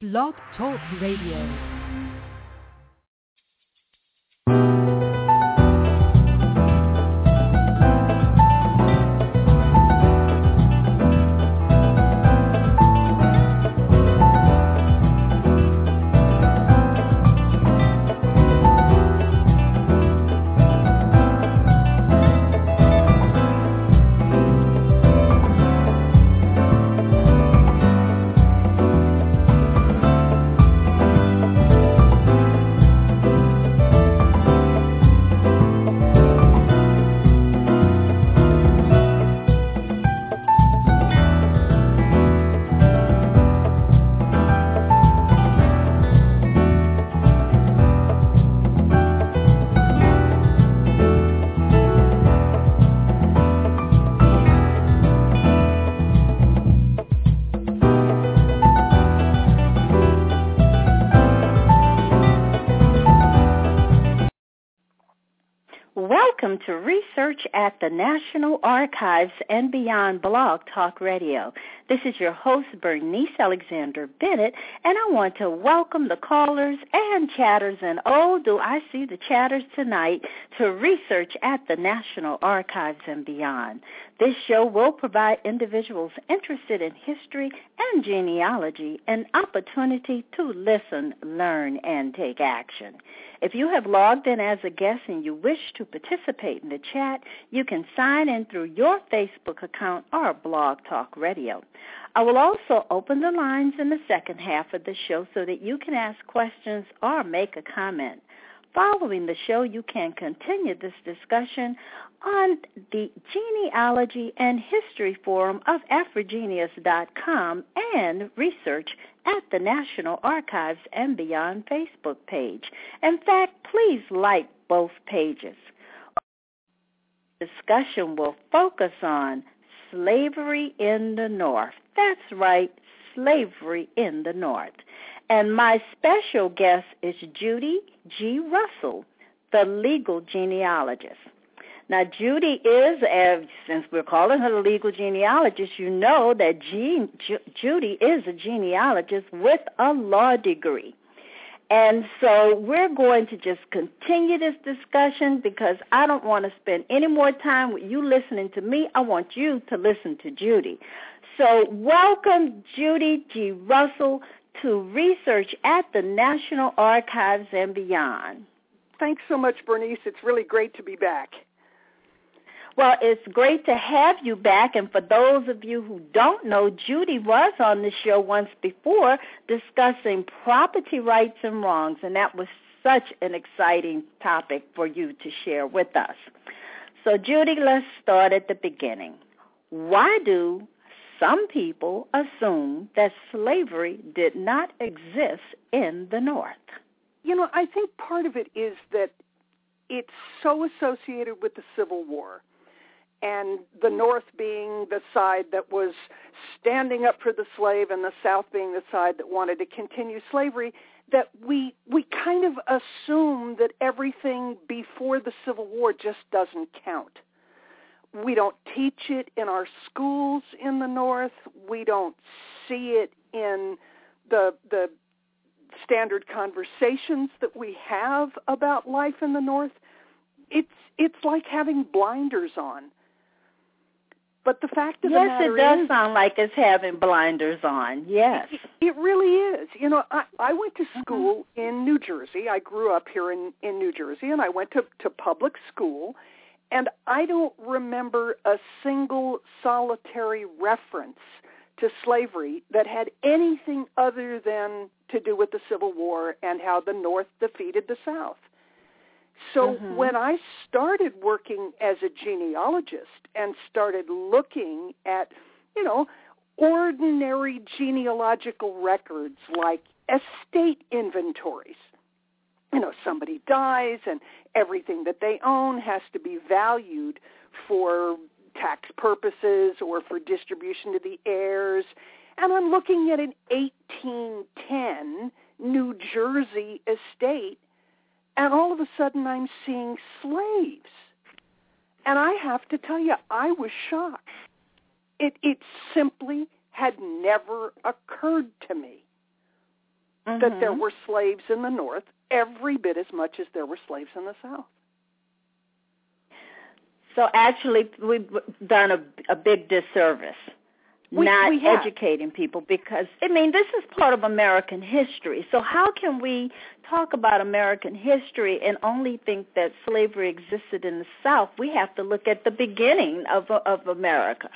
Blog Talk Radio. Welcome to Research at the National Archives and Beyond Blog Talk Radio. This is your host, Bernice Alexander Bennett, and I want to welcome the callers and chatters, and oh, do I see the chatters tonight, to Research at the National Archives and Beyond. This show will provide individuals interested in history and genealogy an opportunity to listen, learn, and take action. If you have logged in as a guest and you wish to participate in the chat, you can sign in through your Facebook account or Blog Talk Radio. I will also open the lines in the second half of the show so that you can ask questions or make a comment. Following the show, you can continue this discussion on the Genealogy and History Forum of AfriGeneas.com and research at the National Archives and Beyond Facebook page. In fact, please like both pages. Discussion will focus on slavery in the North. That's right, slavery in the North. And my special guest is Judy G. Russell, the legal genealogist. Now, Judy is, uh, since we're calling her the legal genealogist, you know that Jean, Ju- Judy is a genealogist with a law degree. And so we're going to just continue this discussion because I don't want to spend any more time with you listening to me. I want you to listen to Judy. So welcome Judy G. Russell to research at the National Archives and beyond. Thanks so much, Bernice. It's really great to be back. Well, it's great to have you back. And for those of you who don't know, Judy was on the show once before discussing property rights and wrongs, and that was such an exciting topic for you to share with us. So, Judy, let's start at the beginning. Why do some people assume that slavery did not exist in the North? You know, I think part of it is that it's so associated with the Civil War and the North being the side that was standing up for the slave and the South being the side that wanted to continue slavery, that we we kind of assume that everything before the Civil War just doesn't count. We don't teach it in our schools in the North. We don't see it in the the standard conversations that we have about life in the North. It's it's like having blinders on but the fact of yes, the matter is, yes, it does is, sound like it's having blinders on. Yes, it, really is. You know, I, I went to school mm-hmm. in New Jersey. I grew up here in in New Jersey, and I went to to public school. And I don't remember a single solitary reference to slavery that had anything other than to do with the Civil War and how the North defeated the South. So mm-hmm. when I started working as a genealogist and started looking at, you know, ordinary genealogical records like estate inventories, you know, somebody dies and everything that they own has to be valued for tax purposes or for distribution to the heirs. And I'm looking at an 1810 New Jersey estate and all of a sudden I'm seeing slaves. And I have to tell you, I was shocked. It, it simply had never occurred to me. mm-hmm. that there were slaves in the North every bit as much as there were slaves in the South. So actually, we've done a, a big disservice we, not we educating people because I mean this is part of American history. So how can we talk about American history and only think that slavery existed in the South? We have to look at the beginning of of America.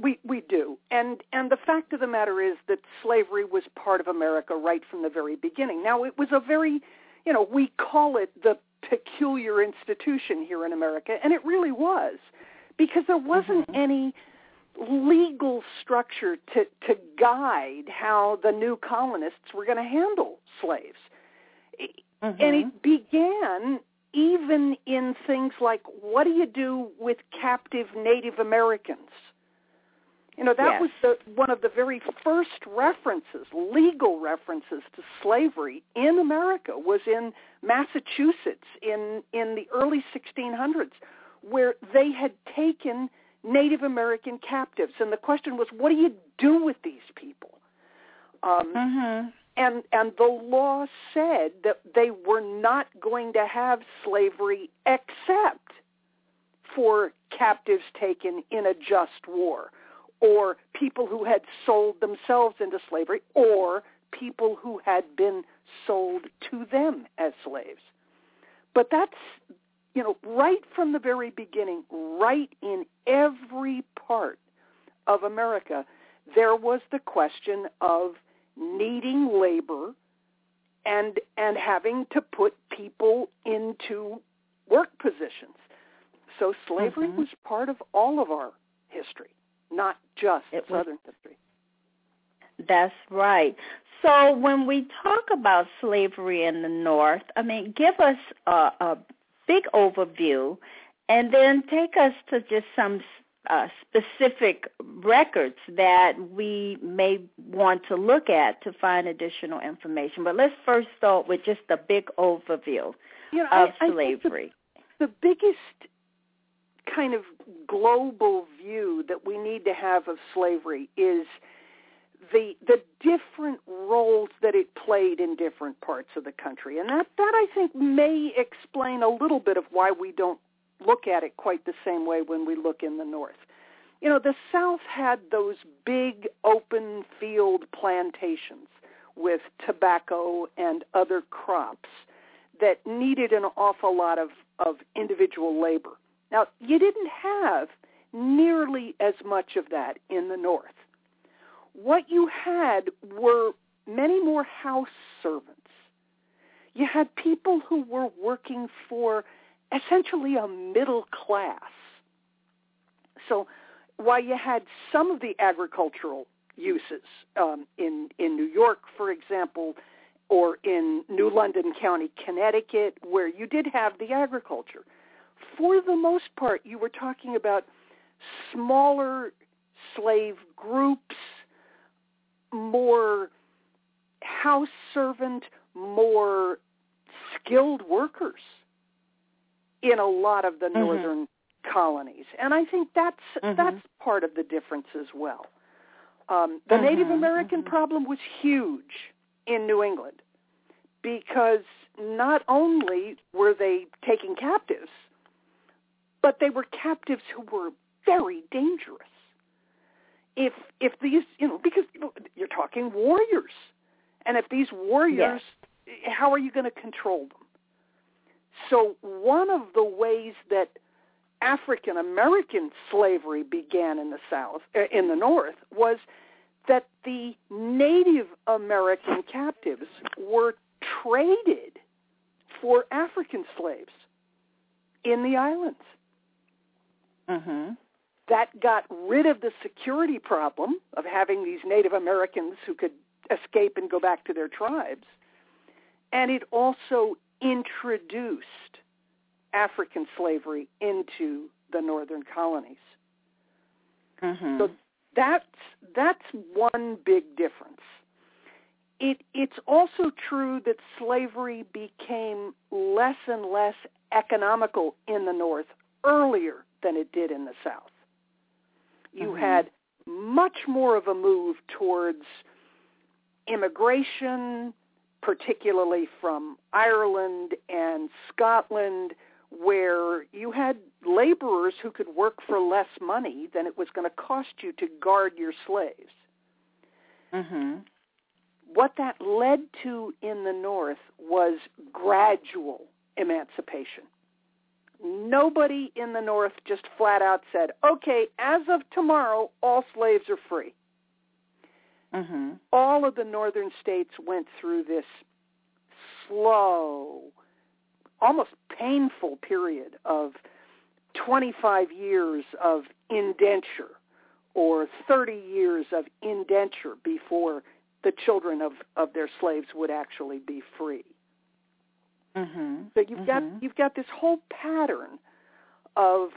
We we do, and and the fact of the matter is that slavery was part of America right from the very beginning. Now it was a very, you know, we call it the peculiar institution here in America, and it really was, because there wasn't mm-hmm. any legal structure to, to guide how the new colonists were going to handle slaves. Mm-hmm. And it began even in things like what do you do with captive Native Americans? You know, that yes. was the, one of the very first references, legal references to slavery in America was in Massachusetts in, in the early 1600s, where they had taken Native American captives. And the question was, what do you do with these people? Um, mm-hmm. And and the law said that they were not going to have slavery except for captives taken in a just war, or people who had sold themselves into slavery, or people who had been sold to them as slaves. But that's you know, right from the very beginning, right in every part of America, there was the question of needing labor and and having to put people into work positions. So slavery mm-hmm. was part of all of our history, not just it Southern was, history. That's right. So when we talk about slavery in the North, I mean, give us a, a big overview and then take us to just some uh, specific records that we may want to look at to find additional information. But let's first start with just a big overview you know, of I, slavery. I the, the biggest kind of global view that we need to have of slavery is the the different roles that it played in different parts of the country, and that that I think may explain a little bit of why we don't look at it quite the same way when we look in the north. You know, the South had those big open field plantations with tobacco and other crops that needed an awful lot of, of individual labor. Now, you didn't have nearly as much of that in the North what you had were many more house servants. You had people who were working for essentially a middle class. So while you had some of the agricultural uses um, in in New York, for example, or in New London County, Connecticut, where you did have the agriculture, for the most part, you were talking about smaller slave groups more house servant, more skilled workers in a lot of the mm-hmm. northern colonies, and I think that's mm-hmm. that's part of the difference as well. Um, the mm-hmm. Native American mm-hmm. problem was huge in New England because not only were they taking captives, but they were captives who were very dangerous if if these you know because you're talking warriors, and if these warriors, yes. how are you going to control them? So one of the ways that African American slavery began in the South, uh, in the North, was that the Native American captives were traded for African slaves in the islands. Mm-hmm that got rid of the security problem of having these Native Americans who could escape and go back to their tribes. And it also introduced African slavery into the northern colonies. Mm-hmm. So that's that's one big difference. It it's also true that slavery became less and less economical in the north earlier than it did in the south you mm-hmm. had much more of a move towards immigration, particularly from Ireland and Scotland, where you had laborers who could work for less money than it was going to cost you to guard your slaves. Mm-hmm. What that led to in the North was gradual emancipation. Nobody in the North just flat out said, okay, as of tomorrow, all slaves are free. Mm-hmm. All of the northern states went through this slow, almost painful period of 25 years of indenture or 30 years of indenture before the children of, of their slaves would actually be free. Mm-hmm. So you've mm-hmm. got you've got this whole pattern of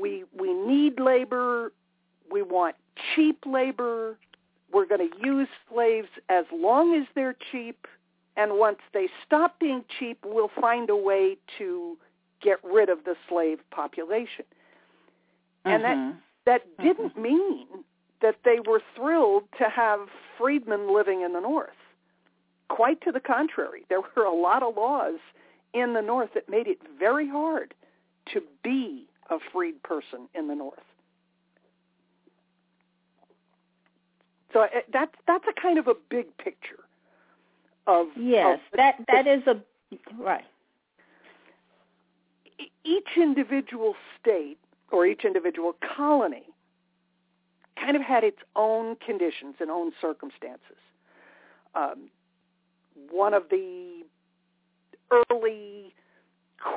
we we need labor, we want cheap labor, we're going to use slaves as long as they're cheap, and once they stop being cheap, we'll find a way to get rid of the slave population. And mm-hmm. that that didn't mean that they were thrilled to have freedmen living in the North. Quite to the contrary, there were a lot of laws in the North that made it very hard to be a freed person in the North. So uh, that's that's a kind of a big picture of yes, of that that is a right. Each individual state or each individual colony kind of had its own conditions and own circumstances. Um, one of the early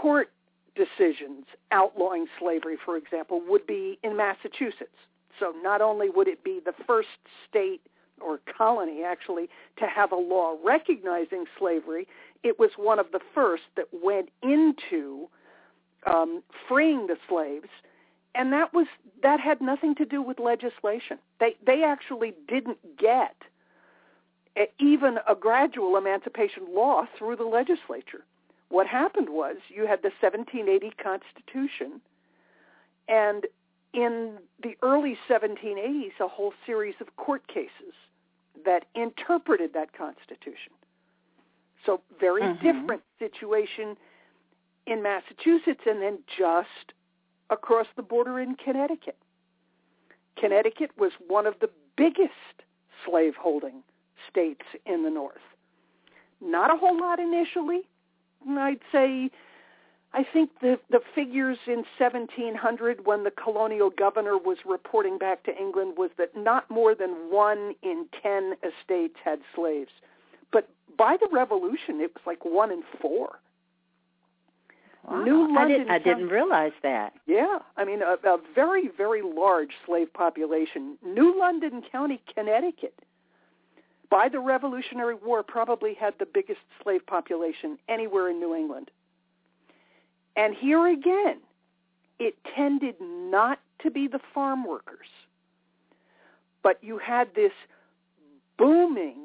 court decisions outlawing slavery, for example, would be in Massachusetts. So not only would it be the first state or colony actually to have a law recognizing slavery, it was one of the first that went into um, freeing the slaves, and that was that had nothing to do with legislation. They they actually didn't get even a gradual emancipation law through the legislature. What happened was you had the 1780 Constitution, and in the early 1780s, a whole series of court cases that interpreted that Constitution. So very mm-hmm. different situation in Massachusetts and then just across the border in Connecticut. Connecticut was one of the biggest slaveholding states in the North. Not a whole lot initially. I'd say I think the the figures in 1700 when the colonial governor was reporting back to England was that not more than 1 in 10 estates had slaves. But by the revolution it was like 1 in 4. Wow. New London I, did, I didn't realize that. Yeah, I mean a, a very very large slave population. New London County, Connecticut, by the Revolutionary War, probably had the biggest slave population anywhere in New England. And here again, it tended not to be the farm workers, but you had this booming,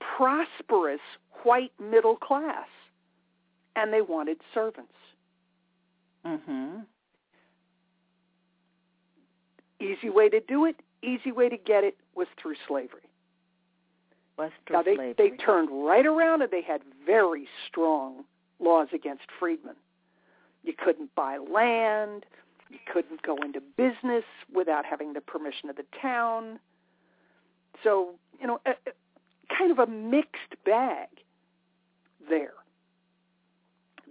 prosperous white middle class, and they wanted servants. Mm-hmm. Easy way to do it, easy way to get it was through slavery. Through now they slavery. they turned right around and they had very strong laws against freedmen. You couldn't buy land. You couldn't go into business without having the permission of the town. So, you know, a, a, kind of a mixed bag there.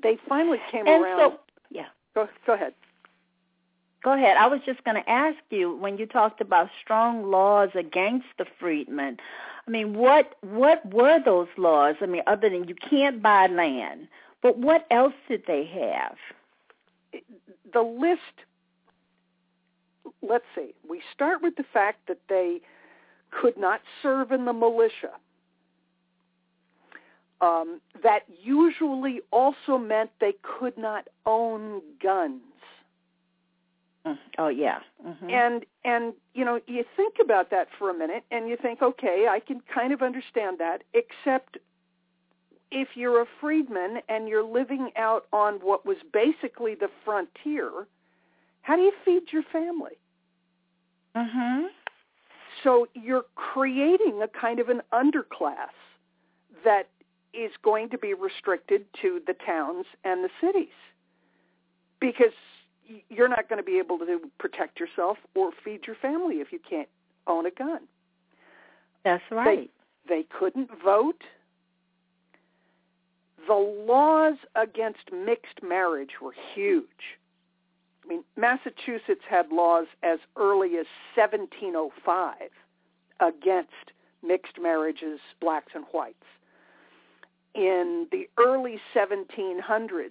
They finally came and around. So, yeah. Go, go ahead. Go ahead. I was just going to ask you when you talked about strong laws against the freedmen. I mean, what what were those laws? I mean, other than you can't buy land, but what else did they have? The list. Let's see. We start with the fact that they could not serve in the militia. Um, that usually also meant they could not own guns. Oh yeah. Mm-hmm. And and you know, you think about that for a minute and you think, okay, I can kind of understand that, except if you're a freedman and you're living out on what was basically the frontier, how do you feed your family? Mhm. So you're creating a kind of an underclass that is going to be restricted to the towns and the cities because you're not going to be able to protect yourself or feed your family if you can't own a gun. That's right. They, they couldn't vote. The laws against mixed marriage were huge. I mean, Massachusetts had laws as early as 1705 against mixed marriages, blacks and whites. In the early 1700s,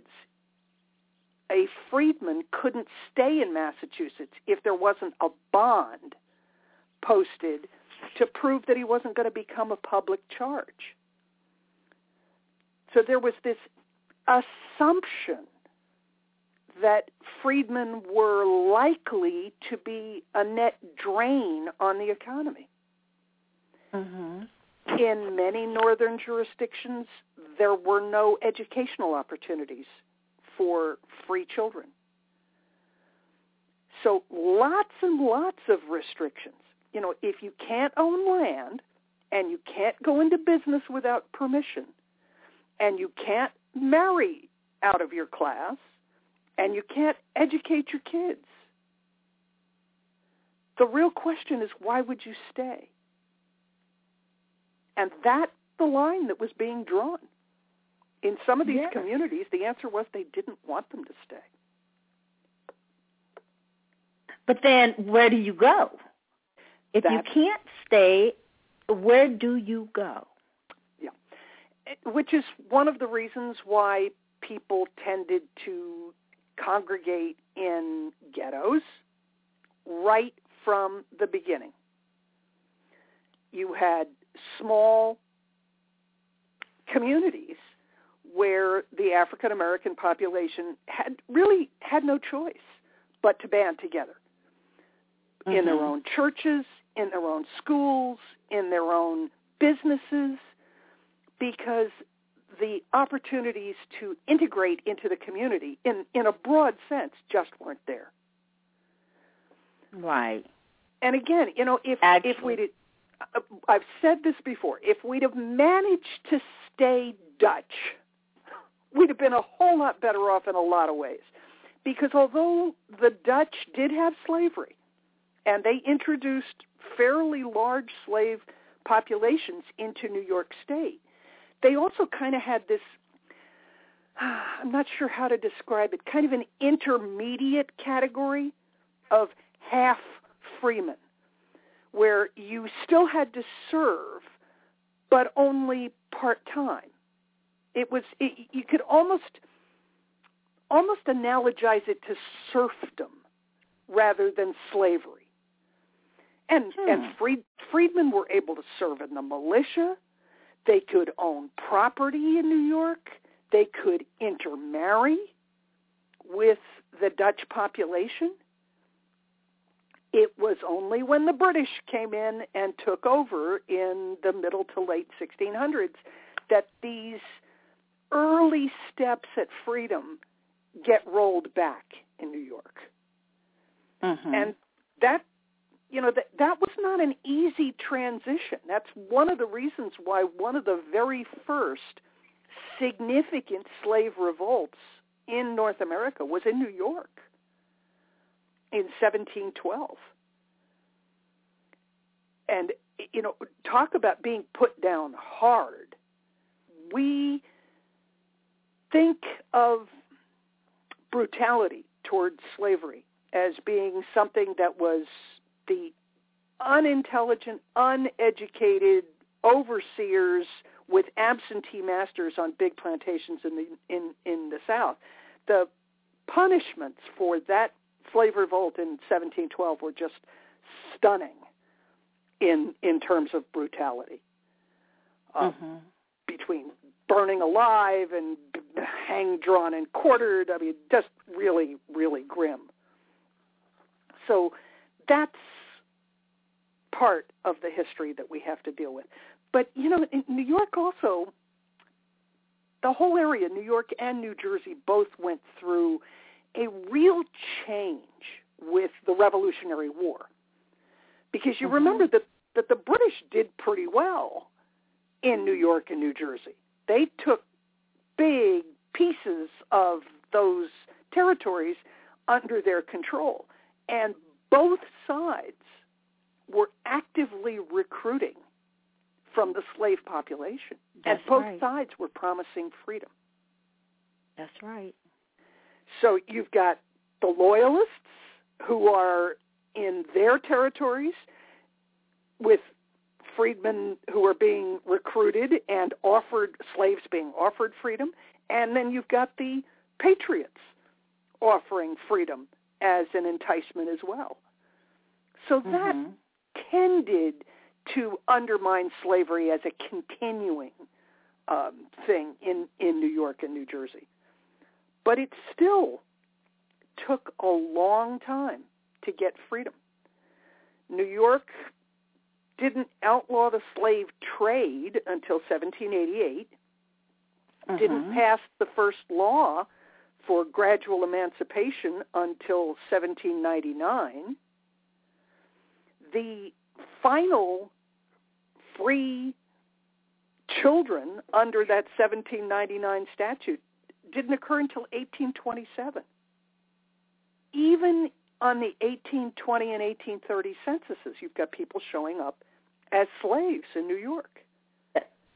a freedman couldn't stay in Massachusetts if there wasn't a bond posted to prove that he wasn't going to become a public charge. So there was this assumption that freedmen were likely to be a net drain on the economy. Mm-hmm. In many northern jurisdictions, there were no educational opportunities for free children. So lots and lots of restrictions. You know, if you can't own land and you can't go into business without permission and you can't marry out of your class and you can't educate your kids, the real question is why would you stay? And that's the line that was being drawn. In some of these communities, the answer was they didn't want them to stay. But then where do you go? If That's, you can't stay, where do you go? Yeah. Eh, which is one of the reasons why people tended to congregate in ghettos right from the beginning. You had small communities where the African American population had really had no choice but to band together mm-hmm. in their own churches, in their own schools, in their own businesses, because the opportunities to integrate into the community in, in a broad sense just weren't there. Right. And again, you know, if Actually. if we'd uh, I've said this before, if we'd have managed to stay Dutch, we'd have been a whole lot better off in a lot of ways. Because although the Dutch did have slavery, and they introduced fairly large slave populations into New York State, they also kind of had this, I'm not sure how to describe it, kind of an intermediate category of half freemen, where you still had to serve, but only part-time it was it, you could almost almost analogize it to serfdom rather than slavery. And hmm. and freed, freedmen were able to serve in the militia. They could own property in New York. They could intermarry with the Dutch population. It was only when the British came in and took over in the middle to late 1600s that these early steps at freedom get rolled back in New York. Mm-hmm. And that you know that that was not an easy transition. That's one of the reasons why one of the very first significant slave revolts in North America was in New York in 1712. And you know, talk about being put down hard. We think of brutality towards slavery as being something that was the unintelligent, uneducated overseers with absentee masters on big plantations in the in in the South. The punishments for that slave revolt in 1712 were just stunning in in terms of brutality. Uh, mm-hmm. Between burning alive and hanged, drawn, and quartered. I mean, just really, really grim. So that's part of the history that we have to deal with. But, you know, in New York also, the whole area, New York and New Jersey, both went through a real change with the Revolutionary War. Because you mm-hmm. remember that, that the British did pretty well in New York and New Jersey. They took big pieces of those territories under their control. And both sides were actively recruiting from the slave population. That's and both right. sides were promising freedom. That's right. So you've got the loyalists who are in their territories with freedmen who are being recruited and offered slaves being offered freedom and then you've got the patriots offering freedom as an enticement as well so that Mhm. tended to undermine slavery as a continuing um, thing in, in New York and New Jersey. But it still took a long time to get freedom. New York didn't outlaw the slave trade until 1788, didn't Mhm. pass the first law for gradual emancipation until 1799. The final free children under that 1799 statute didn't occur until 1827. Even on the 1820 and 1830 censuses, you've got people showing up as slaves in New York.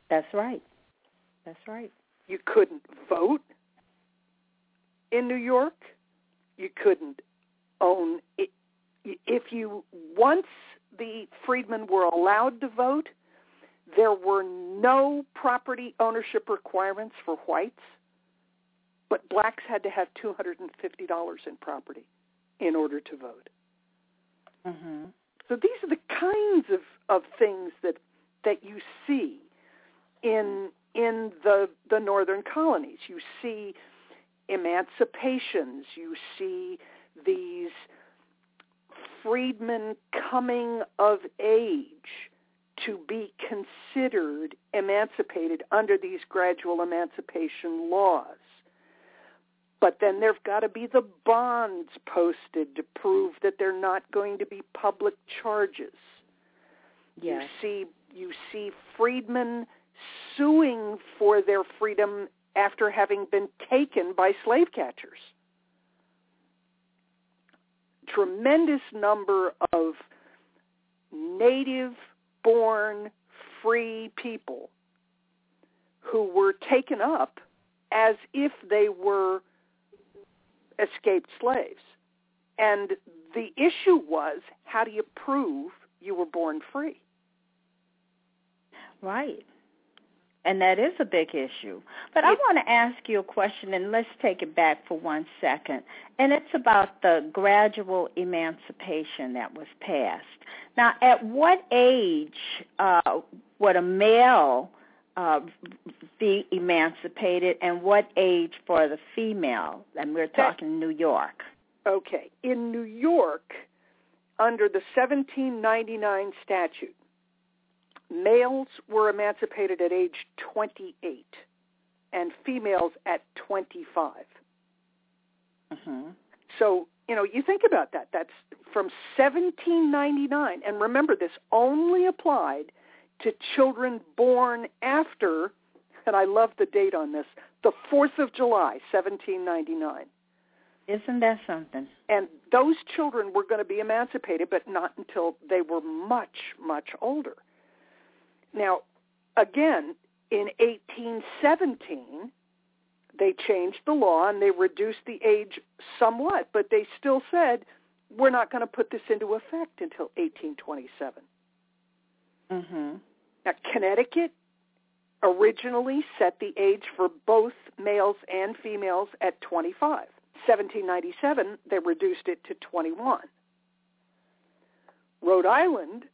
That's right. That's right. You couldn't vote in New York. You couldn't own it. If you once the freedmen were allowed to vote, there were no property ownership requirements for whites, but blacks had to have $250 in property in order to vote. Mhm. So these are the kinds of, of things that that you see in in the the northern colonies. You see emancipations. You see these freedmen coming of age to be considered emancipated under these gradual emancipation laws. But then there've got to be the bonds posted to prove that they're not going to be public charges. Yes. You see you see freedmen suing for their freedom after having been taken by slave catchers. Tremendous number of native born free people who were taken up as if they were escaped slaves. And the issue was how do you prove you were born free? Right. And that is a big issue. But I want to ask you a question, and let's take it back for one second. And it's about the gradual emancipation that was passed. Now, at what age uh, would a male uh, be emancipated, and what age for the female? And we're talking New York. Okay. In New York, under the 1799 statute, males were emancipated at age 28 and females at 25. hmm So, you know, you think about that. That's from 1799. And remember, this only applied to children born after, and I love the date on this, the 4th of July, 1799. Isn't that something? And those children were going to be emancipated, but not until they were much, much older. Now, again, in 1817, they changed the law and they reduced the age somewhat, but they still said, we're not going to put this into effect until 1827. hmm Now, Connecticut originally set the age for both males and females at 25. 1797, they reduced it to 21. Rhode Island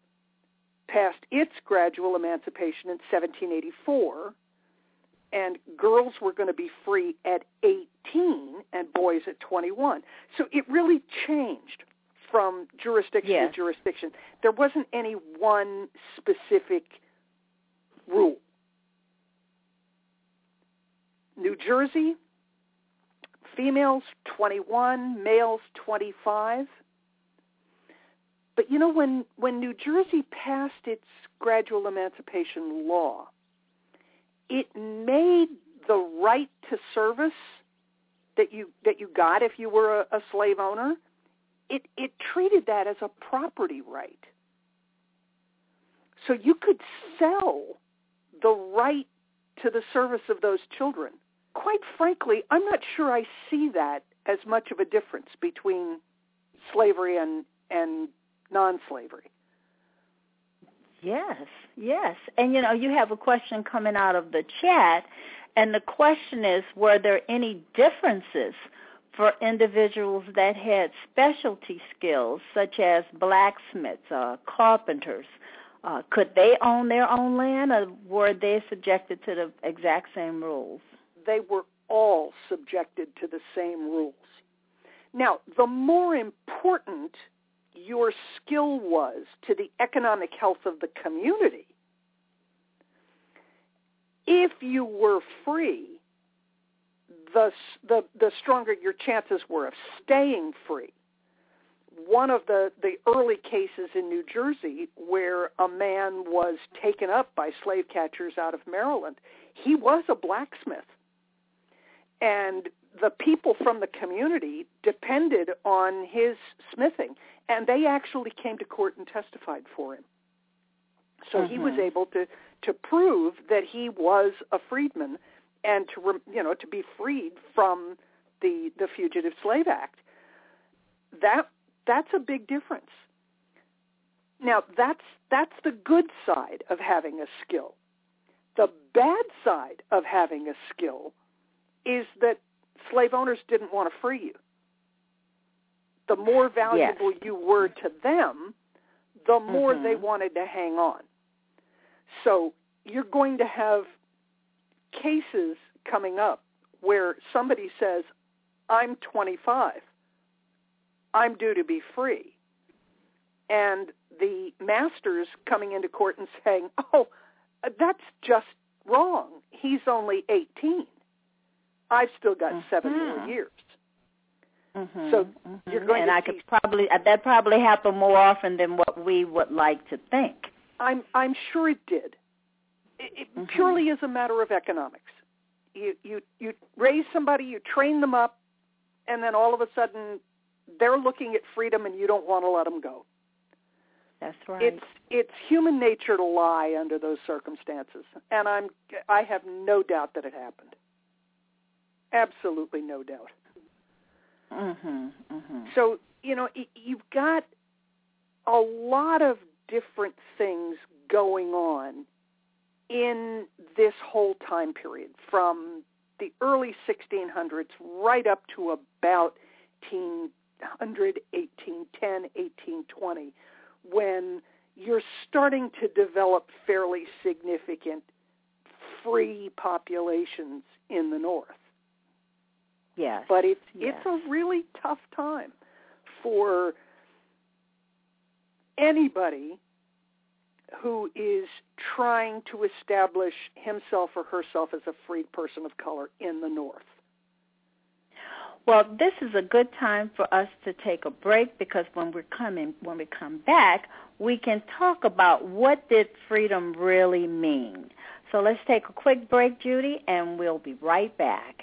passed its gradual emancipation in 1784, and girls were going to be free at 18 and boys at 21. So it really changed from jurisdiction Yes. to jurisdiction. There wasn't any one specific rule. New Jersey, females 21, males 25. But you know when when New Jersey passed its gradual emancipation law it made the right to service that you that you got if you were a, a slave owner, it it treated that as a property right. So you could sell the right to the service of those children. Quite frankly, I'm not sure I see that as much of a difference between slavery and and non-slavery. Yes, yes. And you know, you have a question coming out of the chat and the question is were there any differences for individuals that had specialty skills such as blacksmiths, uh, carpenters, uh, could they own their own land or were they subjected to the exact same rules? They were all subjected to the same rules. Now, the more important your skill was to the economic health of the community, if you were free, the, the, the stronger your chances were of staying free. One of the, the early cases in New Jersey where a man was taken up by slave catchers out of Maryland, he was a blacksmith. And the people from the community depended on his smithing, and they actually came to court and testified for him. So mm-hmm. he was mm-hmm. able to to prove that he was a freedman and to you know to be freed from the the Fugitive Slave Act. That that's a big difference. Now that's that's the good side of having a skill. The bad side of having a skill is that slave owners didn't want to free you. The more valuable yes. you were to them, the more mm-hmm. they wanted to hang on. So you're going to have cases coming up where somebody says, I'm 25. I'm due to be free. And the master's coming into court and saying, oh, that's just wrong. He's only 18. I've still got mm-hmm. seven more years. Mm-hmm. So mm-hmm. you're going and to I could probably uh, that probably happened more often than what we would like to think. I'm I'm sure it did. It, it mm-hmm. purely is a matter of economics. You you you raise somebody, you train them up, and then all of a sudden they're looking at freedom, and you don't want to let them go. That's right. It's it's human nature to lie under those circumstances, and I'm I have no doubt that it happened. Absolutely no doubt. Mhm. Mhm. So you know you've got a lot of different things going on in this whole time period from the early 1600s right up to about 1800, 1810, 1820 when you're starting to develop fairly significant free populations in the north. Yes. But it's yes. it's a really tough time for anybody who is trying to establish himself or herself as a freed person of color in the North. Well, this is a good time for us to take a break because when we're coming when we come back, we can talk about what did freedom really mean. So let's take a quick break, Judy, and we'll be right back.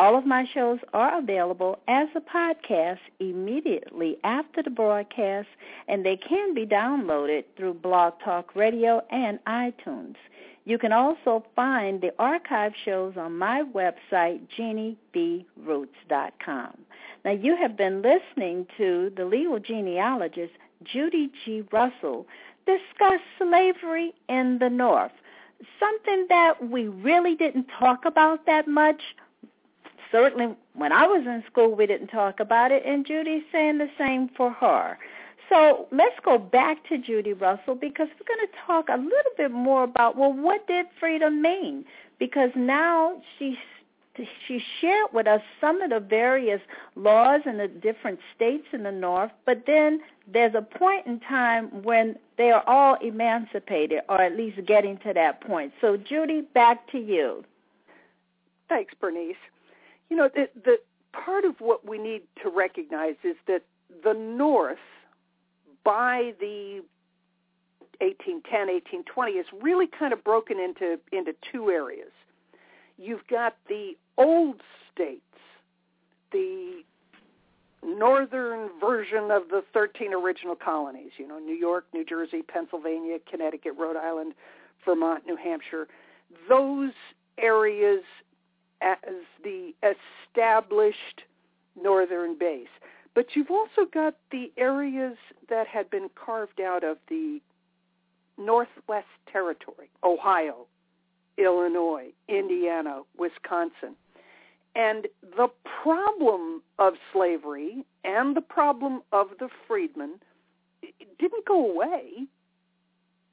All of my shows are available as a podcast immediately after the broadcast, and they can be downloaded through Blog Talk Radio and iTunes. You can also find the archive shows on my website, jeanniebroots.com. Now, you have been listening to the legal genealogist Judy G. Russell discuss slavery in the North, something that we really didn't talk about that much certainly when I was in school, we didn't talk about it, and Judy's saying the same for her. So let's go back to Judy Russell because we're going to talk a little bit more about, well, what did freedom mean? Because now she's she shared with us some of the various laws in the different states in the North, but then there's a point in time when they are all emancipated, or at least getting to that point. So, Judy, back to you. Thanks, Bernice. You know, the, the part of what we need to recognize is that the North, by the 1810, 1820, is really kind of broken into into two areas. You've got the old states, the northern version of the 13 original colonies, you know, New York, New Jersey, Pennsylvania, Connecticut, Rhode Island, Vermont, New Hampshire. Those areas as the established northern base. But you've also got the areas that had been carved out of the Northwest Territory, Ohio, Illinois, Indiana, Wisconsin. And the problem of slavery and the problem of the freedmen didn't go away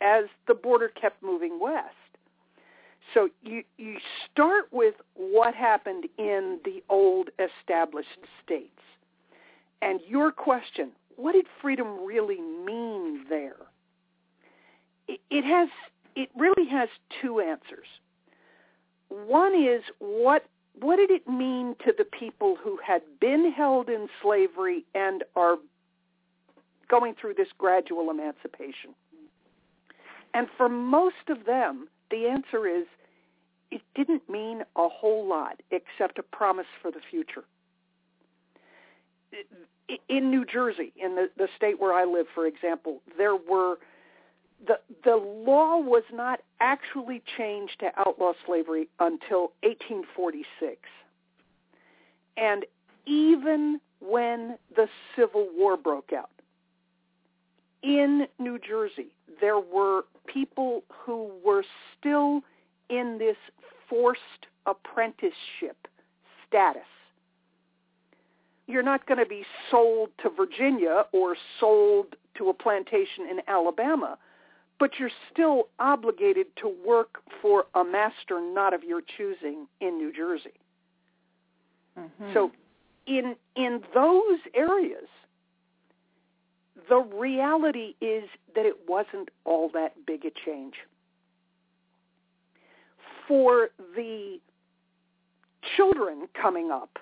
as the border kept moving west. So you you start with what happened in the old established states. And your question, what did freedom really mean there? It, it has it really has two answers. One is what what did it mean to the people who had been held in slavery and are going through this gradual emancipation? And for most of them, the answer is it didn't mean a whole lot except a promise for the future. In New Jersey, in the, the state where I live, for example, there were the the law was not actually changed to outlaw slavery until 1846. And even when the Civil War broke out, in New Jersey, there were people who were still in this forced apprenticeship status. You're not going to be sold to Virginia or sold to a plantation in Alabama, but you're still obligated to work for a master not of your choosing in New Jersey. Mm-hmm. So in in those areas the reality is that it wasn't all that big a change. For the children coming up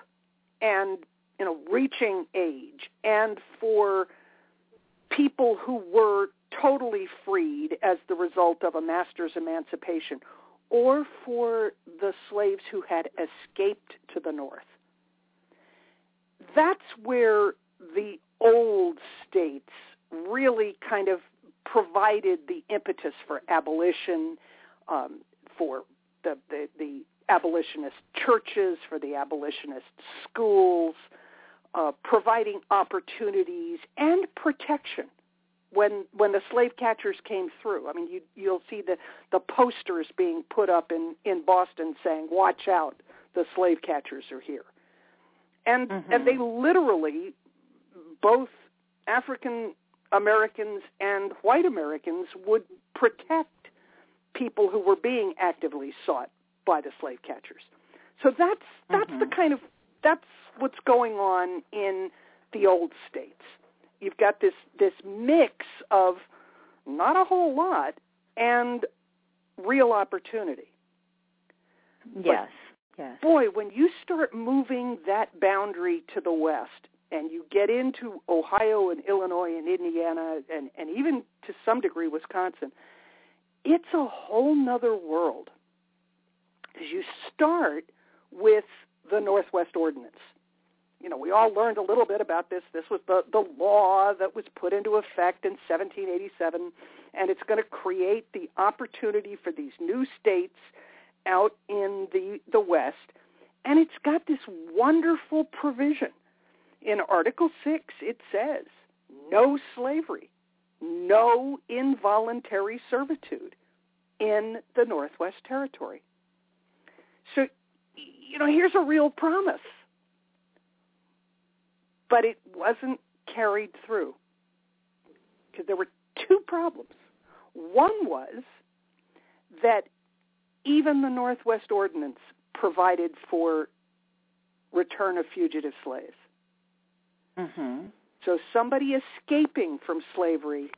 and you know reaching age and for people who were totally freed as the result of a master's emancipation or for the slaves who had escaped to the north that's where the old states really kind of provided the impetus for abolition um, for the, the, the abolitionist churches, for the abolitionist schools, uh, providing opportunities and protection when when the slave catchers came through. I mean, you you'll see the the posters being put up in in Boston saying, "Watch out, the slave catchers are here," and mm-hmm. and they literally both African Americans and white Americans would protect people who were being actively sought by the slave catchers. So that's that's mm-hmm. the kind of that's what's going on in the old states. You've got this this mix of not a whole lot and real opportunity. Yes. Yes. Boy, when you start moving that boundary to the west and you get into Ohio and Illinois and Indiana and, and even to some degree Wisconsin, it's a whole nother world. Because you start with the Northwest Ordinance. You know, we all learned a little bit about this. This was the, the law that was put into effect in 1787, and it's going to create the opportunity for these new states out in the, the West. And it's got this wonderful provision. In Article 6, it says, no slavery, no involuntary servitude in the Northwest Territory. So, you know, here's a real promise. But it wasn't carried through because there were two problems. One was that even the Northwest Ordinance provided for return of fugitive slaves. Mm-hmm. So somebody escaping from slavery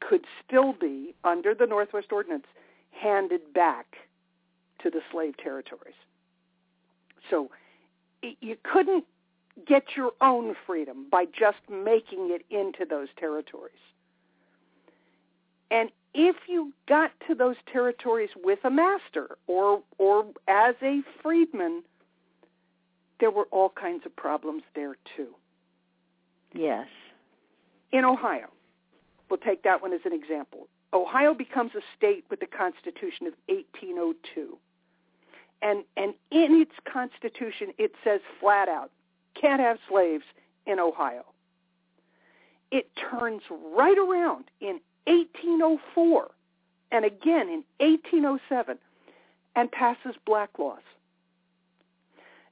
could still be, under the Northwest Ordinance, handed back to the slave territories. So you couldn't get your own freedom by just making it into those territories. And if you got to those territories with a master or or as a freedman, there were all kinds of problems there too. Yes. In Ohio, we'll take that one as an example. Ohio becomes a state with the Constitution of 1802. And and in its constitution it says flat out, can't have slaves in Ohio. It turns right around in 1804 and again in 1807 and passes black laws.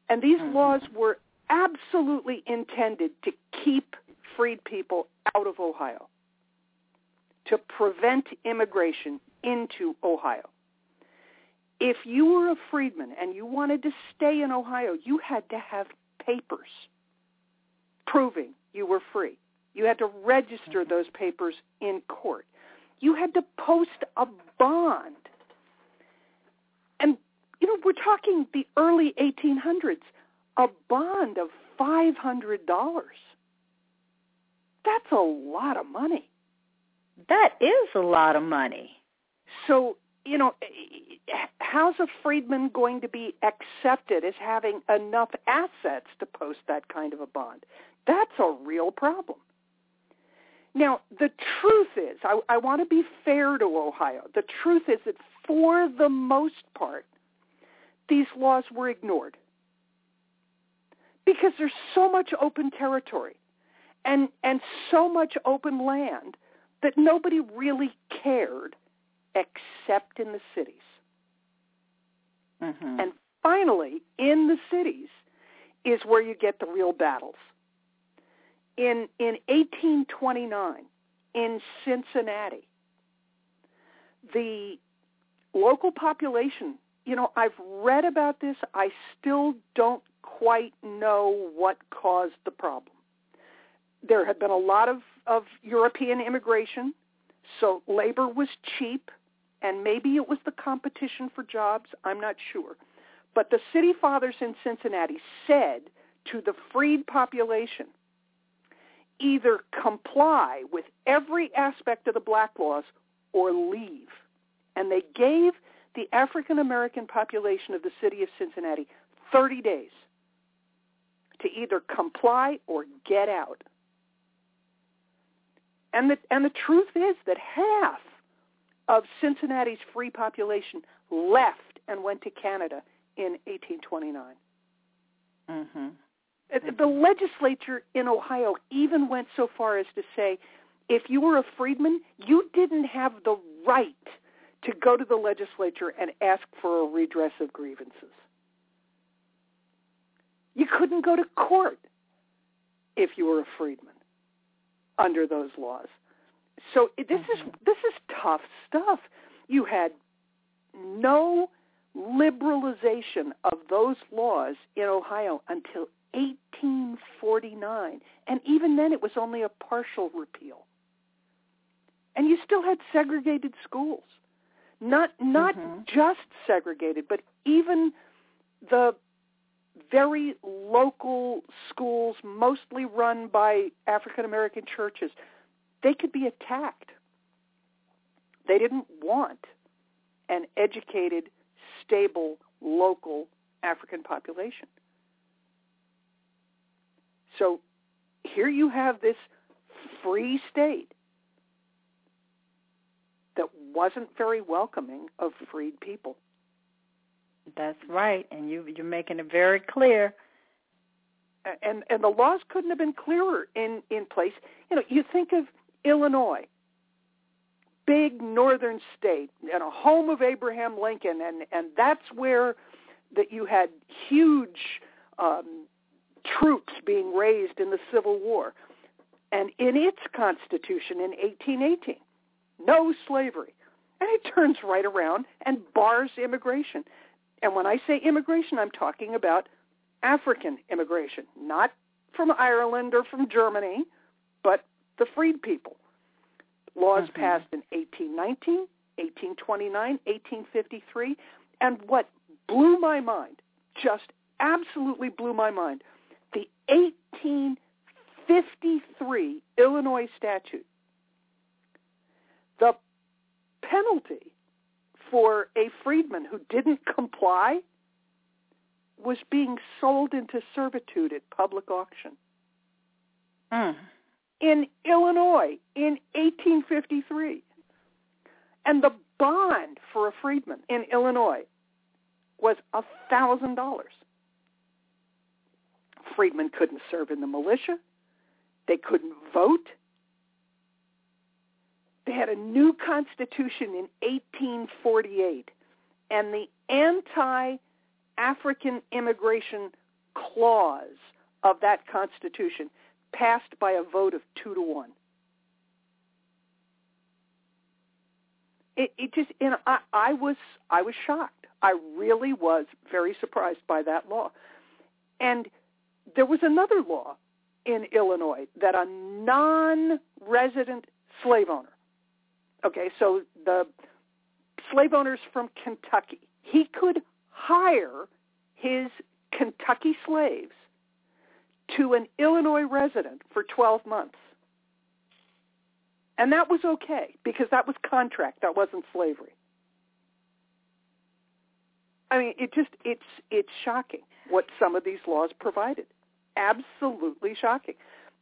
And these Mhm. laws were absolutely intended to keep freed people out of Ohio, to prevent immigration into Ohio. If you were a freedman and you wanted to stay in Ohio, you had to have papers proving you were free. You had to register mm-hmm. those papers in court. You had to post a bond. And, you know, we're talking the early 1800s, a bond of $500. That's a lot of money. That is a lot of money. So, you know, how's a freedman going to be accepted as having enough assets to post that kind of a bond? That's a real problem. Now, the truth is, I, I want to be fair to Ohio. The truth is that for the most part, these laws were ignored because there's so much open territory and and so much open land that nobody really cared except in the cities. Mm-hmm. And finally, in the cities is where you get the real battles. In in 1829 in Cincinnati, the local population, you know, I've read about this, I still don't quite know what caused the problem. There had been a lot of, of European immigration, so labor was cheap, and maybe it was the competition for jobs, I'm not sure. But the city fathers in Cincinnati said to the freed population, either comply with every aspect of the black laws or leave. And they gave the African American population of the city of Cincinnati 30 days to either comply or get out. And the, and the truth is that half of Cincinnati's free population left and went to Canada in 1829. Mm-hmm. The legislature in Ohio even went so far as to say if you were a freedman, you didn't have the right to go to the legislature and ask for a redress of grievances. You couldn't go to court if you were a freedman under those laws. So this mm-hmm. is this is tough stuff. You had no liberalization of those laws in Ohio until 1849. And even then it was only a partial repeal. And you still had segregated schools. Not not Mhm. just segregated, but even the very local schools, mostly run by African American churches, they could be attacked. They didn't want an educated, stable, local African population. So here you have this free state that wasn't very welcoming of freed people. That's right, and you you're making it very clear. and and the laws couldn't have been clearer in in place. You know, you think of Illinois, big northern state, and a home of Abraham Lincoln, and and that's where that you had huge um, troops being raised in the Civil War, and in its constitution in 1818, no slavery, and it turns right around and bars immigration. And when I say immigration, I'm talking about African immigration, not from Ireland or from Germany, but the freed people. Laws Mhm. passed in 1819, 1829, 1853, and what blew my mind, just absolutely blew my mind, the 1853 Illinois statute. The penalty for a freedman who didn't comply was being sold into servitude at public auction. Mm. In Illinois in 1853. And the bond for a freedman in Illinois was a thousand dollars. Freedmen couldn't serve in the militia. They couldn't vote. They had a new constitution in 1848, and the anti-African immigration clause of that constitution passed by a vote of two to one. It, it just, you know, I, I was, I was shocked. I really was very surprised by that law. And there was another law in Illinois that a non-resident slave owner Okay, so the slave owners from Kentucky, he could hire his Kentucky slaves to an Illinois resident for 12 months. And that was okay because that was contract, that wasn't slavery. I mean, it just it's it's shocking what some of these laws provided. Absolutely shocking.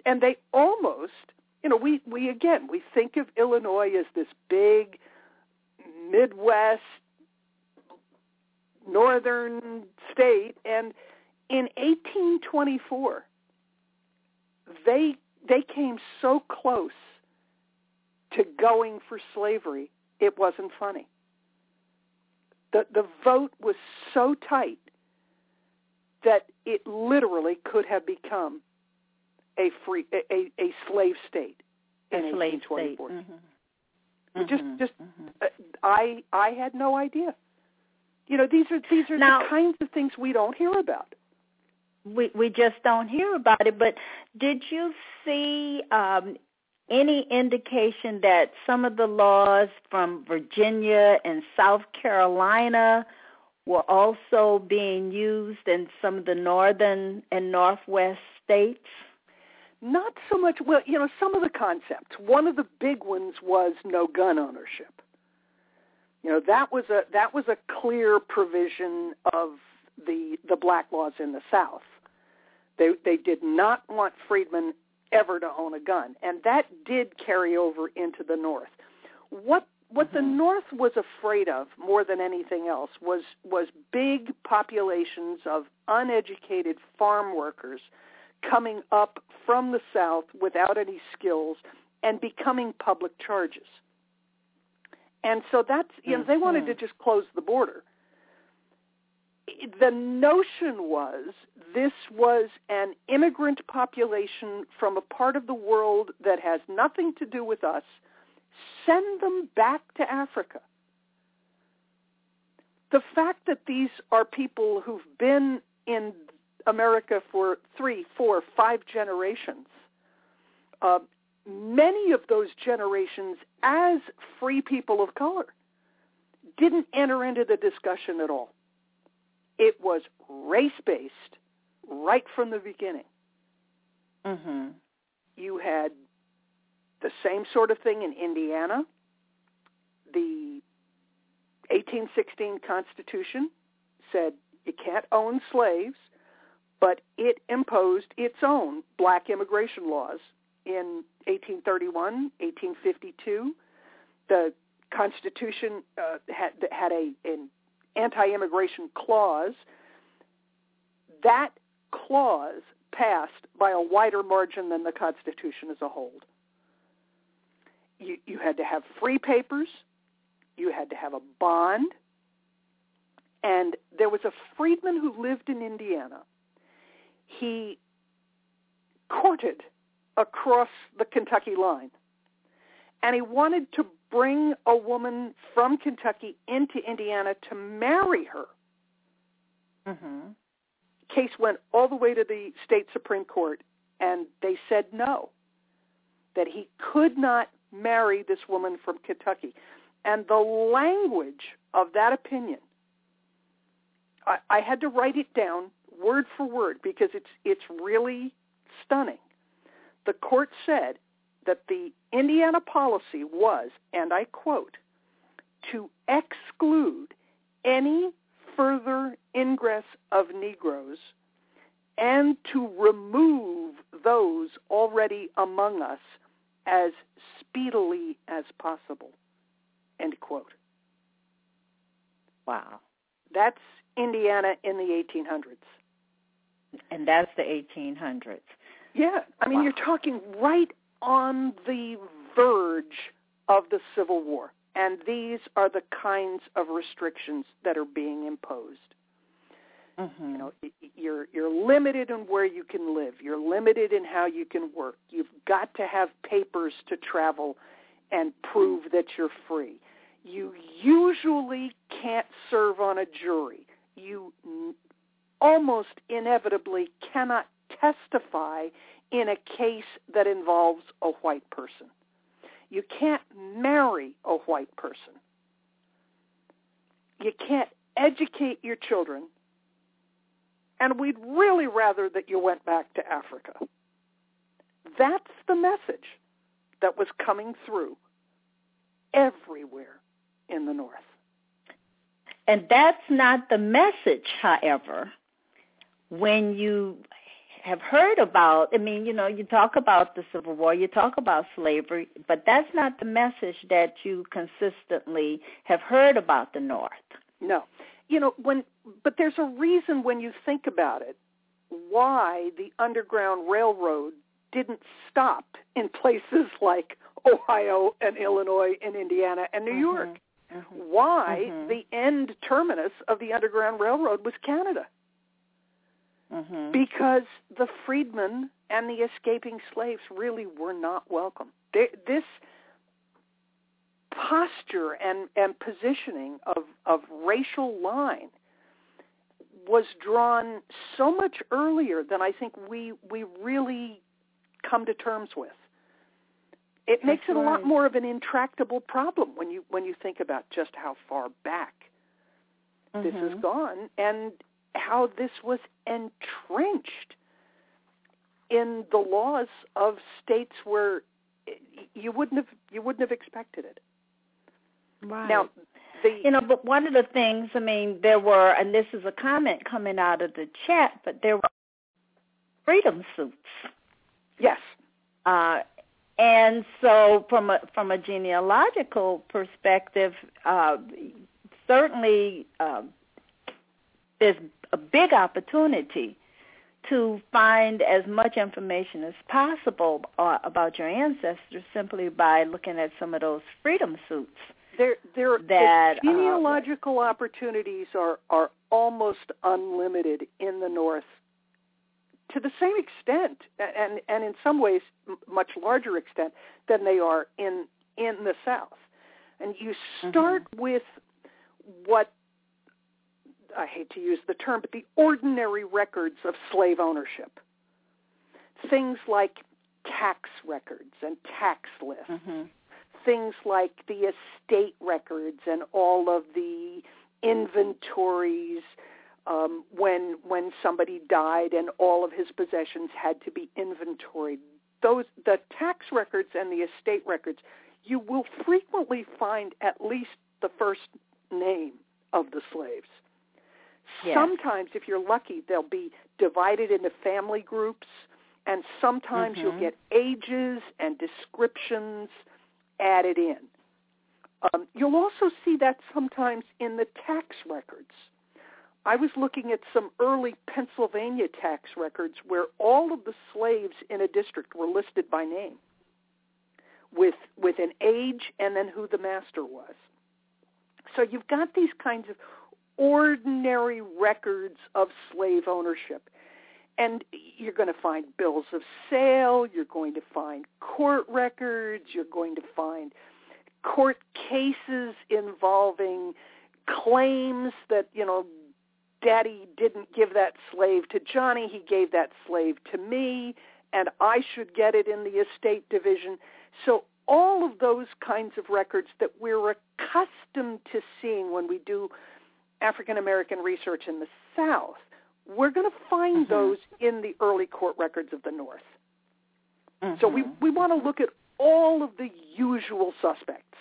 And they almost you know, we, we again, we think of Illinois as this big Midwest, northern state, and in 1824, they, they came so close to going for slavery, it wasn't funny. The, the vote was so tight that it literally could have become a free a, a slave state in A slave state. 1824. Mm-hmm. Just Mhm. just Mhm. uh, I I had no idea. You know, these are these are Now- the kinds of things we don't hear about. we we just don't hear about it. But did you see um, any indication that some of the laws from Virginia and South Carolina were also being used in some of the northern and northwest states? Not so much well, you know, some of the concepts. One of the big ones was no gun ownership. You know, that was a that was a clear provision of the the black laws in the South. They they did not want freedmen ever to own a gun, and that did carry over into the North. What what the Mhm. North was afraid of more than anything else was was big populations of uneducated farm workers coming up from the South without any skills and becoming public charges. And so that's you know they wanted to Mhm. just close the border. The notion was this was an immigrant population from a part of the world that has nothing to do with us. Send them back to Africa. The fact that these are people who've been in America for three, four, five generations. Uh, many of those generations, as free people of color, didn't enter into the discussion at all. It was race-based right from the beginning. Mhm. You had the same sort of thing in Indiana. The 1816 Constitution said you can't own slaves, but it imposed its own black immigration laws in 1831, 1852. The Constitution uh, had had a an anti-immigration clause. That clause passed by a wider margin than the Constitution as a whole. You, you had to have free papers. You had to have a bond. And there was a freedman who lived in Indiana. He courted across the Kentucky line. And he wanted to bring a woman from Kentucky into Indiana to marry her. Mhm. Case went all the way to the state Supreme Court, and they said no, that he could not marry this woman from Kentucky. And the language of that opinion, I, I had to write it down word for word because it's it's really stunning. The court said that the Indiana policy was, and I quote, to exclude any further ingress of Negroes and to remove those already among us as speedily as possible. End quote. Wow. That's Indiana in the 1800s. And that's the 1800s. Yeah, I mean Wow. you're talking right on the verge of the Civil War. And these are the kinds of restrictions that are being imposed. Mhm. You know, you're you're limited in where you can live. You're limited in how you can work. You've got to have papers to travel and prove that you're free. You usually can't serve on a jury. You almost inevitably cannot testify in a case that involves a white person. You can't marry a white person. You can't educate your children. And we'd really rather that you went back to Africa. That's the message that was coming through everywhere in the North. And that's not the message, however, when you have heard about, I mean, you know, you talk about the Civil War, you talk about slavery, but that's not the message that you consistently have heard about the North. No. You know, when but there's a reason when you think about it why the underground railroad didn't stop in places like Ohio and Illinois and Indiana and New York. Mhm. Why Mhm. the end terminus of the underground railroad was Canada. Mhm. because the freedmen and the escaping slaves really were not welcome. They, this posture and, and positioning of, of racial line was drawn so much earlier than I think we we really come to terms with. It makes That's it a lot more of an intractable problem when you when you think about just how far back this has gone and how this was entrenched in the laws of states where you wouldn't have you wouldn't have expected it. Right. Now, the You know, but one of the things, I mean, there were, and this is a comment coming out of the chat, but there were freedom suits. yes, Uh, and so, from a from a genealogical perspective, uh, certainly uh, there's a big opportunity to find as much information as possible uh, about your ancestors simply by looking at some of those freedom suits. there there That, the uh, genealogical opportunities are are almost unlimited in the North to the same extent and and in some ways much larger extent than they are in in the South. And you start with what I hate to use the term, but the ordinary records of slave ownership. Things like tax records and tax lists. Mm-hmm. Things like the estate records and all of the inventories um, when when somebody died and all of his possessions had to be inventoried. Those the tax records and the estate records, you will frequently find at least the first name of the slaves. Yes. Sometimes, if you're lucky, they'll be divided into family groups, and sometimes Mhm. you'll get ages and descriptions added in. Um, you'll also see that sometimes in the tax records. I was looking at some early Pennsylvania tax records where all of the slaves in a district were listed by name with with an age and then who the master was. So you've got these kinds of ordinary records of slave ownership. And you're going to find bills of sale, you're going to find court records, you're going to find court cases involving claims that, you know, daddy didn't give that slave to Johnny, he gave that slave to me, and I should get it in the estate division. So all of those kinds of records that we're accustomed to seeing when we do African American research in the South, we're going to find Mhm. those in the early court records of the North. So we, Mhm. we want to look at all of the usual suspects.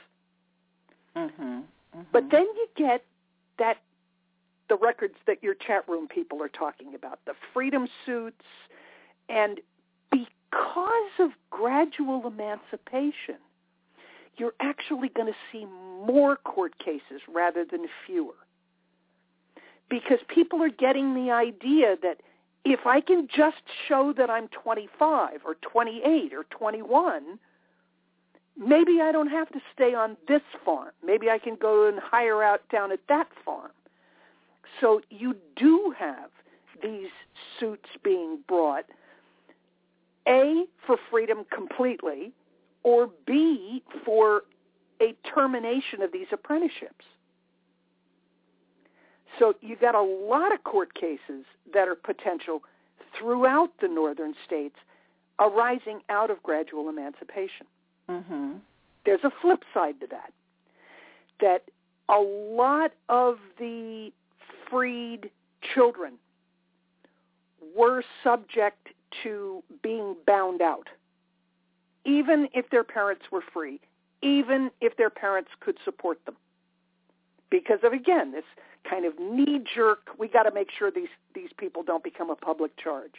Mhm. But Mhm. then you get that the records that your chat room people are talking about, the freedom suits, and because of gradual emancipation, you're actually going to see more court cases rather than fewer. Because people are getting the idea that if I can just show that I'm 25 or 28 or 21, maybe I don't have to stay on this farm. Maybe I can go and hire out down at that farm. So you do have these suits being brought, A, for freedom completely, or B, for a termination of these apprenticeships. So you've got a lot of court cases that are potential throughout the northern states arising out of gradual emancipation. Mhm. There's a flip side to that. That a lot of the freed children were subject to being bound out, even if their parents were free, even if their parents could support them. Because of, again, this kind of knee-jerk, we got to make sure these, these people don't become a public charge.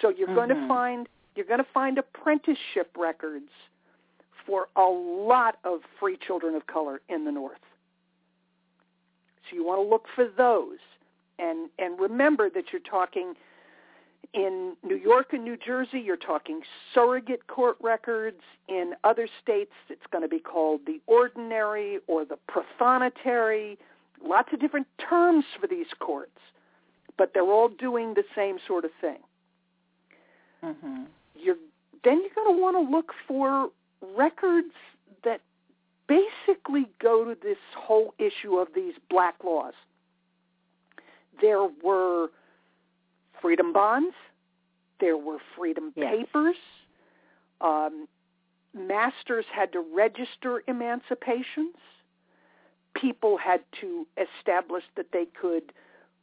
So you're going to mm-hmm. find you're going to find apprenticeship records for a lot of free children of color in the North. So you want to look for those. And, and remember that you're talking in New York and New Jersey, you're talking surrogate court records. In other states, it's going to be called the ordinary or the prothonotary. Lots of different terms for these courts, but they're all doing the same sort of thing. Mhm. You're then you're going to want to look for records that basically go to this whole issue of these black laws. There were freedom bonds. There were freedom Yes. papers. Um, masters had to register emancipations. People had to establish that they could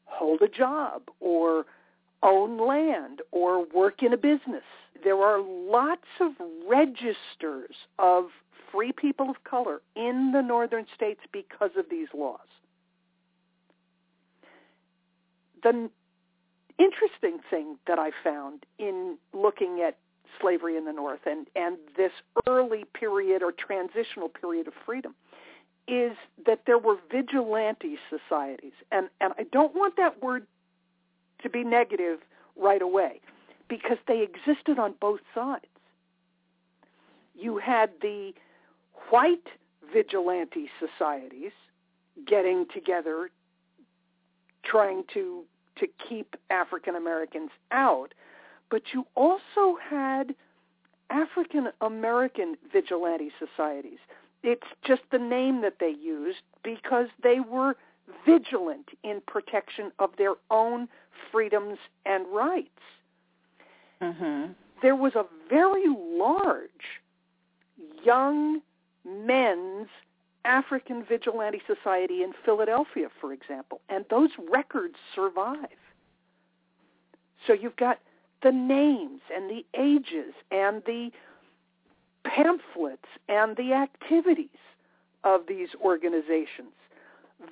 hold a job or own land or work in a business. There are lots of registers of free people of color in the northern states because of these laws. The interesting thing that I found in looking at slavery in the North and, and this early period or transitional period of freedom is that there were vigilante societies. And, and I don't want that word to be negative right away because they existed on both sides. You had the white vigilante societies getting together trying to to keep African Americans out, but you also had African American vigilante societies. It's just the name that they used because they were vigilant in protection of their own freedoms and rights. Mm-hmm. There was a very large young men's African Vigilante Society in Philadelphia, for example, and those records survive. So you've got the names and the ages and the pamphlets and the activities of these organizations.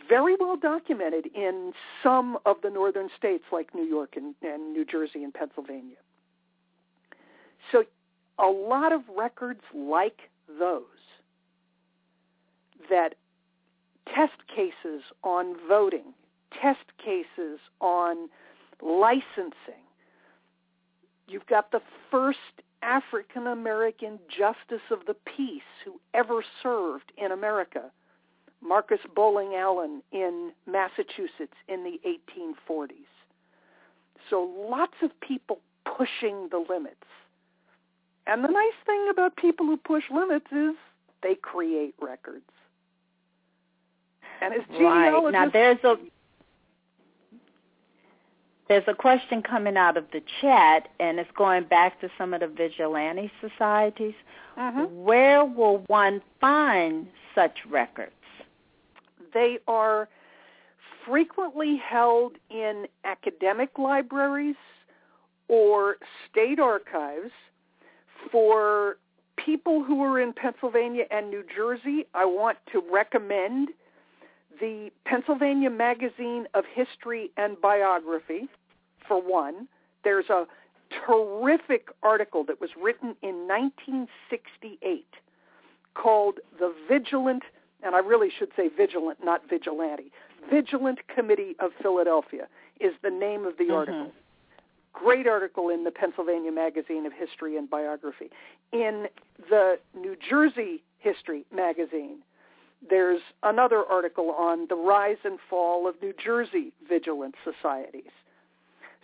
Very well documented in some of the northern states like New York and, and New Jersey and Pennsylvania. So a lot of records like those that test cases on voting, test cases on licensing. You've got the first African American justice of the peace who ever served in America, Macon Bolling Allen in Massachusetts in the 1840s. So lots of people pushing the limits. And the nice thing about people who push limits is they create records. And as genealogists, right. now there's a there's a question coming out of the chat, and it's going back to some of the vigilante societies. Mm-hmm. Where will one find such records? They are frequently held in academic libraries or state archives for people who are in Pennsylvania and New Jersey. I want to recommend the Pennsylvania Magazine of History and Biography, for one. There's a terrific article that was written in 1968 called The Vigilant, and I really should say Vigilant, not Vigilante. Vigilant Committee of Philadelphia is the name of the mm-hmm. article. Great article in the Pennsylvania Magazine of History and Biography. In the New Jersey History Magazine, there's another article on the rise and fall of New Jersey vigilant societies.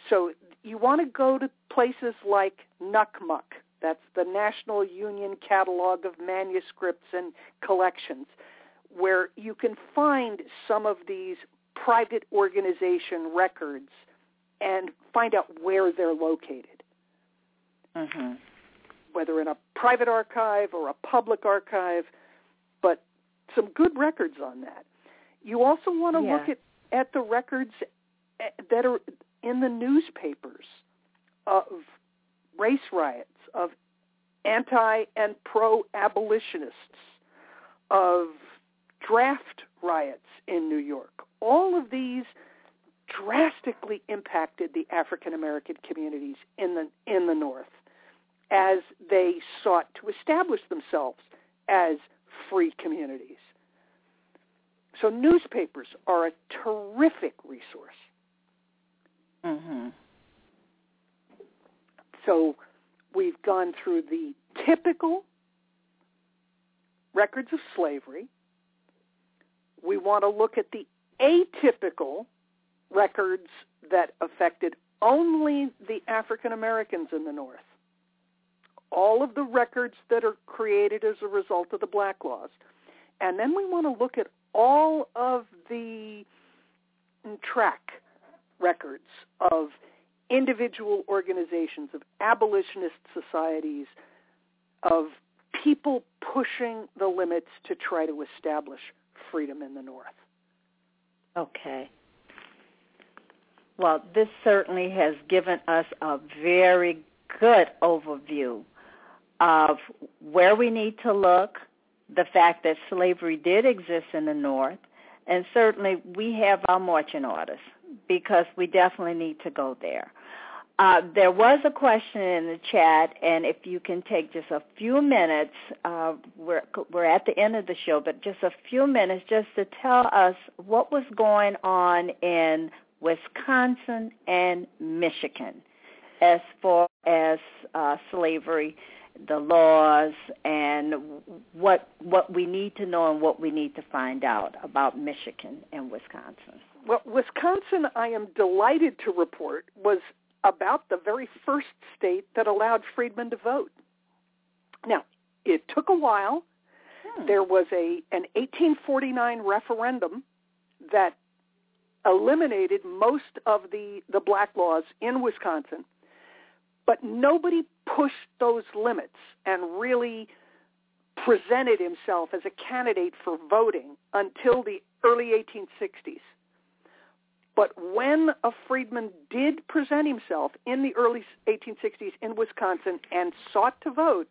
So you want to go to places like NUCMC, that's the National Union Catalog of Manuscripts and Collections, where you can find some of these private organization records and find out where they're located. Mm-hmm. Whether in a private archive or a public archive, some good records on that. You also want to yeah. look at, at the records eh, that are in the newspapers of race riots, of anti and pro-abolitionists, of draft riots in New York. All of these drastically impacted the African American communities in the in the North as they sought to establish themselves as free communities. So newspapers are a terrific resource. Mm-hmm. So we've gone through the typical records of slavery. We want to look at the atypical records that affected only the African Americans in the North. All of the records that are created as a result of the black laws. And then we want to look at all of the track records of individual organizations, of abolitionist societies, of people pushing the limits to try to establish freedom in the North. Okay. Well, this certainly has given us a very good overview of where we need to look, the fact that slavery did exist in the North, and certainly we have our marching orders because we definitely need to go there. Uh, there was a question in the chat, and if you can take just a few minutes, uh, we're we're at the end of the show, but just a few minutes just to tell us what was going on in Wisconsin and Michigan as far as uh, slavery, the laws, and what what we need to know and what we need to find out about Michigan and Wisconsin. Well, Wisconsin, I am delighted to report, was about the very first state that allowed freedmen to vote. Now, it took a while. Hmm. There was a an 1849 referendum that eliminated most of the, the black laws in Wisconsin, but nobody pushed those limits and really presented himself as a candidate for voting until the early 1860s. But when a freedman did present himself in the early 1860s in Wisconsin and sought to vote,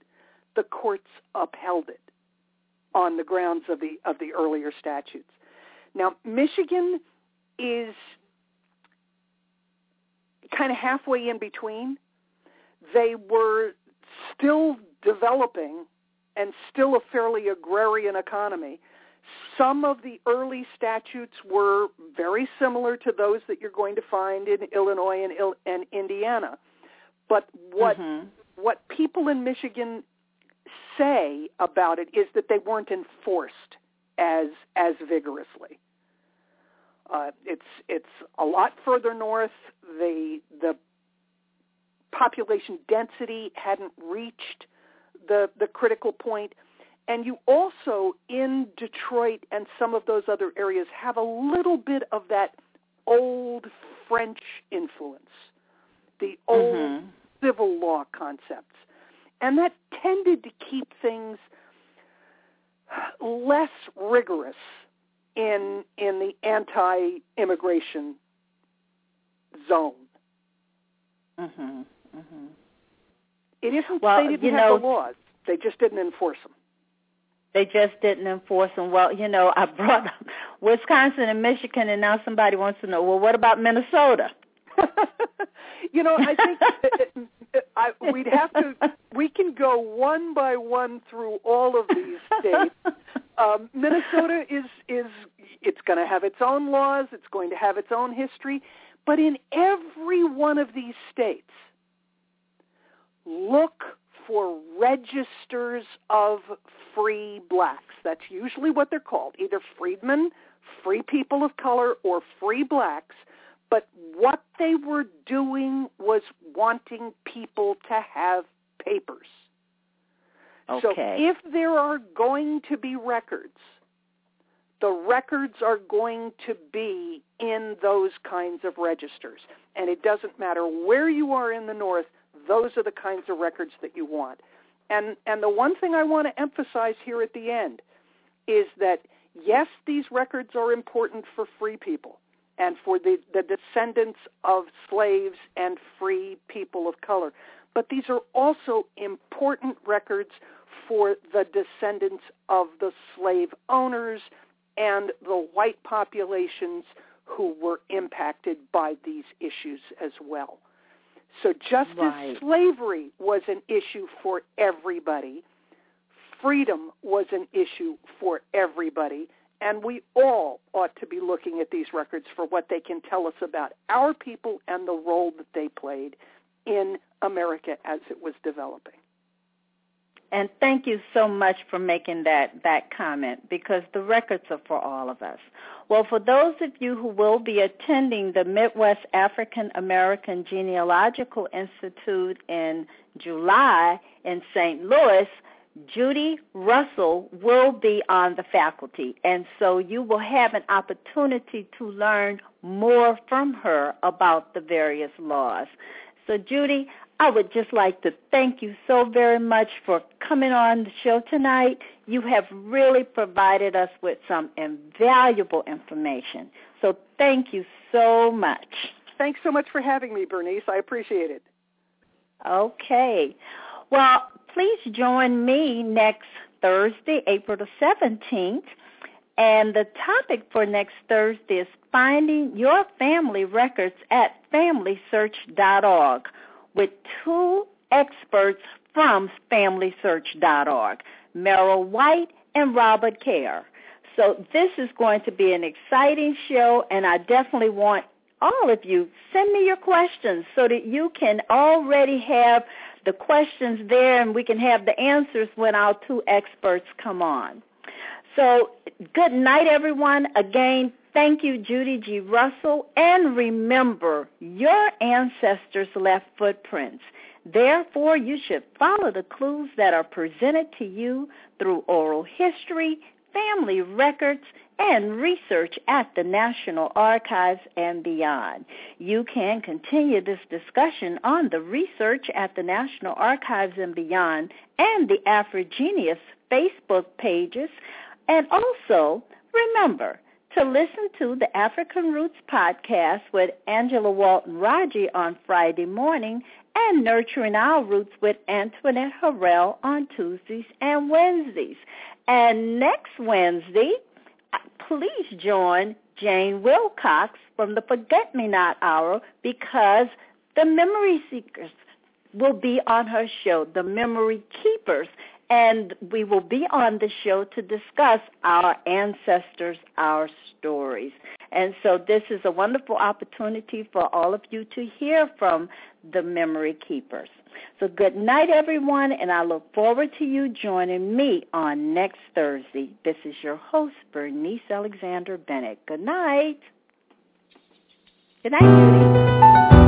the courts upheld it on the grounds of the of the earlier statutes. Now, Michigan is kind of halfway in between. They were still developing and still a fairly agrarian economy. Some of the early statutes were very similar to those that you're going to find in Illinois and, and Indiana. But what mm-hmm. what people in Michigan say about it is that they weren't enforced as as vigorously. Uh, it's it's a lot further north. The the population density hadn't reached the the critical point, and you also in Detroit and some of those other areas have a little bit of that old French influence, the old mm-hmm. civil law concepts, and that tended to keep things less rigorous in in the anti-immigration zone. Mhm. Mhm. It isn't well, they didn't have know, the laws; they just didn't enforce them. They just didn't enforce them. Well, you know, I brought up Wisconsin and Michigan, and now somebody wants to know, well, what about Minnesota? you know, I think it, it, I, we'd have to. We can go one by one through all of these states. Um, Minnesota is is it's going to have its own laws. It's going to have its own history. But in every one of these states, look for registers of free blacks. That's usually what they're called, either freedmen, free people of color, or free blacks. But what they were doing was wanting people to have papers. Okay. So if there are going to be records, the records are going to be in those kinds of registers. And it doesn't matter where you are in the North, those are the kinds of records that you want. And, and the one thing I want to emphasize here at the end is that, yes, these records are important for free people and for the, the descendants of slaves and free people of color. But these are also important records for the descendants of the slave owners and the white populations who were impacted by these issues as well. So just right. as slavery was an issue for everybody, freedom was an issue for everybody, and we all ought to be looking at these records for what they can tell us about our people and the role that they played in America as it was developing. And thank you so much for making that, that comment because the records are for all of us. Well, for those of you who will be attending the Midwest African American Genealogical Institute in July in St. Louis, Judy Russell will be on the faculty. And so you will have an opportunity to learn more from her about the various laws. So Judy, I would just like to thank you so very much for coming on the show tonight. You have really provided us with some invaluable information. So thank you so much. Thanks so much for having me, Bernice. I appreciate it. Okay. Well, please join me next Thursday, April the 17th. And the topic for next Thursday is finding your family records at familysearch.org with two experts from FamilySearch.org, Merrill White and Robert Kerr. So this is going to be an exciting show, and I definitely want all of you send me your questions so that you can already have the questions there and we can have the answers when our two experts come on. So good night, everyone. Again, Thank you, Judy G. Russell. And remember, your ancestors left footprints. Therefore, you should follow the clues that are presented to you through oral history, family records, and research at the National Archives and beyond. You can continue this discussion on the research at the National Archives and beyond and the AfriGeneas Facebook pages. And also, remember to listen to the African Roots podcast with Angela Walton Raji on Friday morning and Nurturing Our Roots with Antoinette Harrell on Tuesdays and Wednesdays. And next Wednesday, uh, please join Jane Wilcox from the Forget Me Not Hour because the Memory Seekers will be on her show, The Memory Keepers, and we will be on the show to discuss our ancestors, our stories. And so this is a wonderful opportunity for all of you to hear from the Memory Keepers. So good night, everyone, and I look forward to you joining me on next Thursday. This is your host, Bernice Alexander Bennett. Good night. Good night, Judy.